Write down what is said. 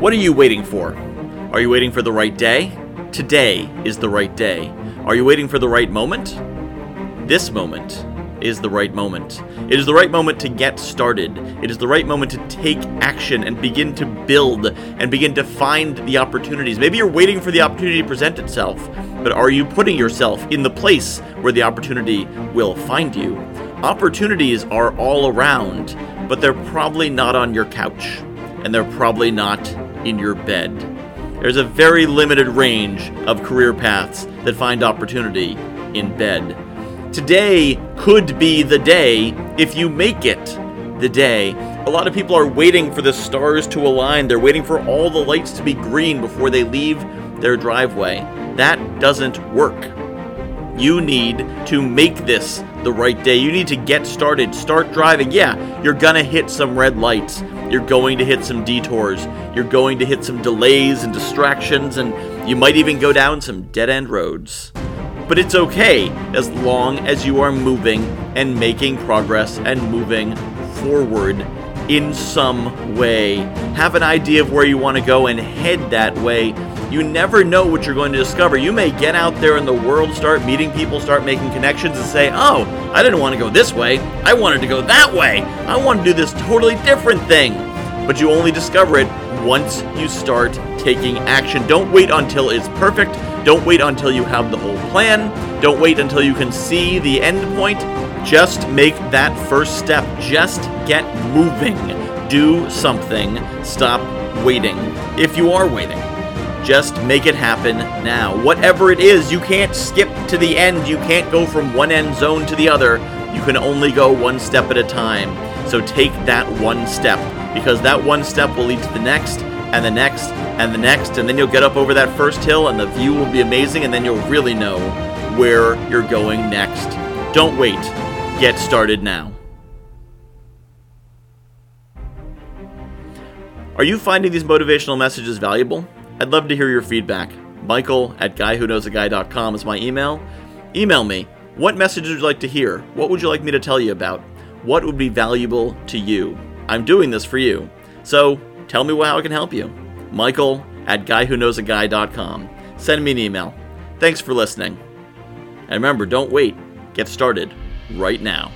What are you waiting for? Are you waiting for the right day? Today is the right day. Are you waiting for the right moment? This moment is the right moment. It is the right moment to get started. It is the right moment to take action and begin to build and begin to find the opportunities. Maybe you're waiting for the opportunity to present itself, but are you putting yourself in the place where the opportunity will find you? Opportunities are all around, but they're probably not on your couch, and they're probably not in your bed. There's a very limited range of career paths that find opportunity in bed. Today could be the day if you make it the day. A lot of people are waiting for the stars to align. They're waiting for all the lights to be green before they leave their driveway. That doesn't work. You need to make this the right day. You need to get started, start driving. Yeah, you're gonna hit some red lights. You're going to hit some detours. You're going to hit some delays and distractions, and you might even go down some dead end roads. But it's okay as long as you are moving and making progress and moving forward in some way. Have an idea of where you want to go and head that way. You never know what you're going to discover. You may get out there in the world, start meeting people, start making connections, and say, Oh, I didn't want to go this way. I wanted to go that way. I want to do this totally different thing. But you only discover it once you start taking action. Don't wait until it's perfect. Don't wait until you have the whole plan. Don't wait until you can see the end point. Just make that first step. Just get moving. Do something. Stop waiting. If you are waiting, just make it happen now. Whatever it is, you can't skip to the end. You can't go from one end zone to the other. You can only go one step at a time. So take that one step because that one step will lead to the next and the next and the next, and then you'll get up over that first hill and the view will be amazing, and then you'll really know where you're going next. Don't wait. Get started now. Are you finding these motivational messages valuable? I'd love to hear your feedback. Michael at guywhoknowsaguy.com is my email. Email me. What messages would you like to hear? What would you like me to tell you about? What would be valuable to you? I'm doing this for you. So tell me how I can help you. Michael at guywhoknowsaguy.com. Send me an email. Thanks for listening. And remember, don't wait. Get started right now.